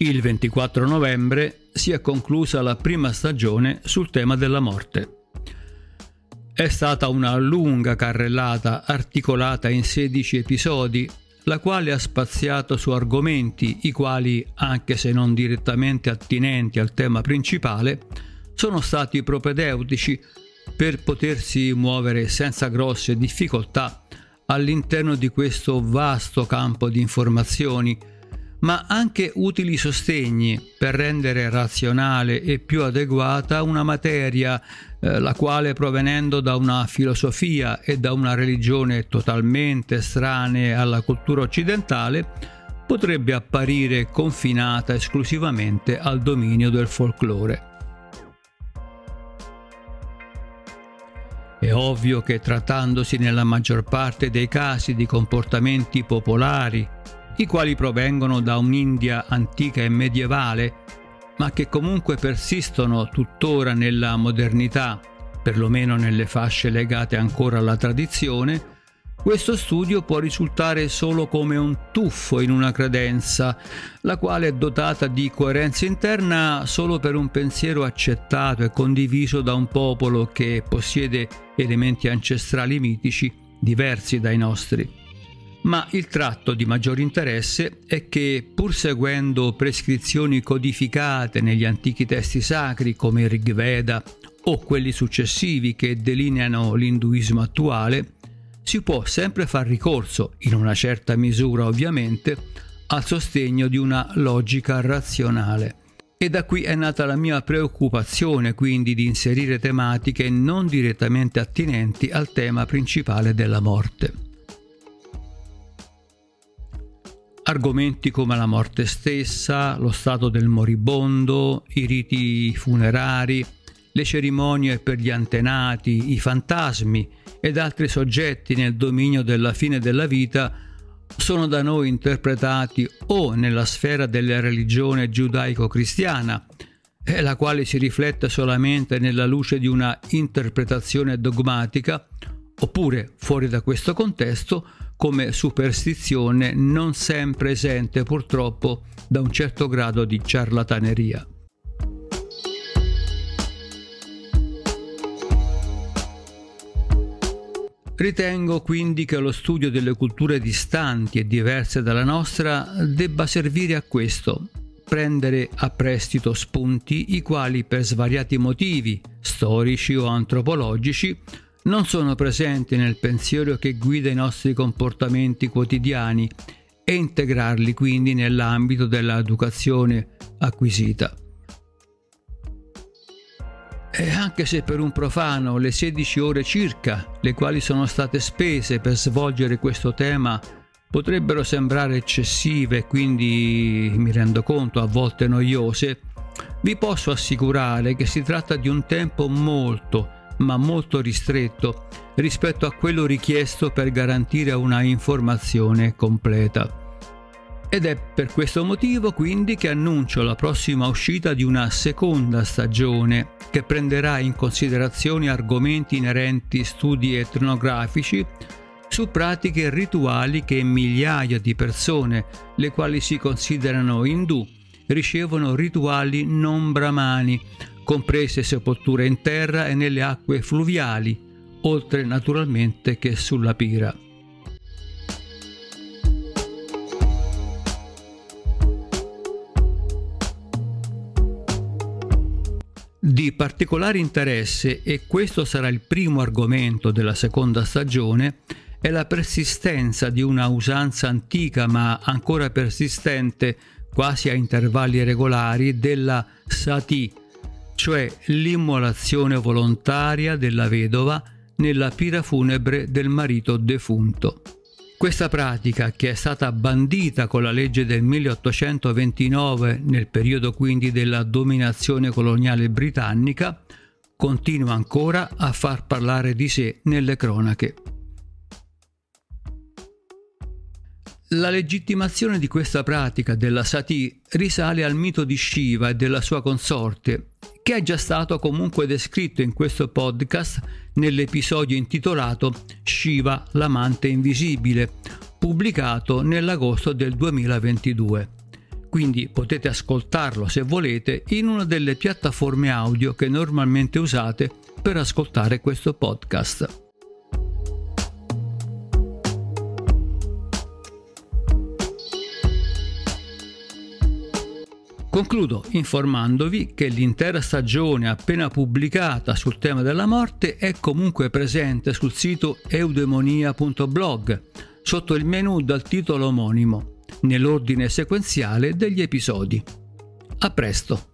Il 24 novembre si è conclusa la prima stagione sul tema della morte. È stata una lunga carrellata articolata in 16 episodi, la quale ha spaziato su argomenti i quali, anche se non direttamente attinenti al tema principale, sono stati propedeutici per potersi muovere senza grosse difficoltà all'interno di questo vasto campo di informazioni ma anche utili sostegni per rendere razionale e più adeguata una materia eh, la quale provenendo da una filosofia e da una religione totalmente estranee alla cultura occidentale potrebbe apparire confinata esclusivamente al dominio del folklore. Ovvio che trattandosi nella maggior parte dei casi di comportamenti popolari i quali provengono da un'India antica e medievale, ma che comunque persistono tuttora nella modernità, perlomeno nelle fasce legate ancora alla tradizione, questo studio può risultare solo come un tuffo in una credenza, la quale è dotata di coerenza interna solo per un pensiero accettato e condiviso da un popolo che possiede elementi ancestrali mitici diversi dai nostri. Ma il tratto di maggior interesse è che, pur seguendo prescrizioni codificate negli antichi testi sacri come il Rig Veda o quelli successivi che delineano l'induismo attuale, si può sempre far ricorso, in una certa misura ovviamente, al sostegno di una logica razionale. E da qui è nata la mia preoccupazione quindi di inserire tematiche non direttamente attinenti al tema principale della morte. argomenti come la morte stessa, lo stato del moribondo, i riti funerari, le cerimonie per gli antenati, i fantasmi ed altri soggetti nel dominio della fine della vita sono da noi interpretati o nella sfera della religione giudaico-cristiana, eh, la quale si riflette solamente nella luce di una interpretazione dogmatica, oppure fuori da questo contesto come superstizione non sempre esente purtroppo da un certo grado di ciarlataneria. Ritengo quindi che lo studio delle culture distanti e diverse dalla nostra debba servire a questo, prendere a prestito spunti i quali per svariati motivi, storici o antropologici, non sono presenti nel pensiero che guida i nostri comportamenti quotidiani e integrarli quindi nell'ambito dell'educazione acquisita. E anche se per un profano le 16 ore circa, le quali sono state spese per svolgere questo tema, potrebbero sembrare eccessive quindi mi rendo conto a volte noiose, vi posso assicurare che si tratta di un tempo molto, ma molto ristretto rispetto a quello richiesto per garantire una informazione completa. Ed è per questo motivo quindi che annuncio la prossima uscita di una seconda stagione che prenderà in considerazione argomenti inerenti studi etnografici su pratiche e rituali che migliaia di persone, le quali si considerano indù, ricevono rituali non brahmani, comprese sepolture in terra e nelle acque fluviali, oltre naturalmente che sulla pira. Particolare interesse, e questo sarà il primo argomento della seconda stagione, è la persistenza di una usanza antica ma ancora persistente, quasi a intervalli regolari, della sati, cioè l'immolazione volontaria della vedova nella pira funebre del marito defunto. Questa pratica, che è stata bandita con la legge del 1829 nel periodo quindi della dominazione coloniale britannica, continua ancora a far parlare di sé nelle cronache. La legittimazione di questa pratica della sati risale al mito di Shiva e della sua consorte, che è già stato comunque descritto in questo podcast nell'episodio intitolato Shiva l'amante invisibile, pubblicato nell'agosto del 2022. Quindi potete ascoltarlo se volete in una delle piattaforme audio che normalmente usate per ascoltare questo podcast. Concludo informandovi che l'intera stagione appena pubblicata sul tema della morte è comunque presente sul sito eudemonia.blog sotto il menu dal titolo omonimo, nell'ordine sequenziale degli episodi. A presto!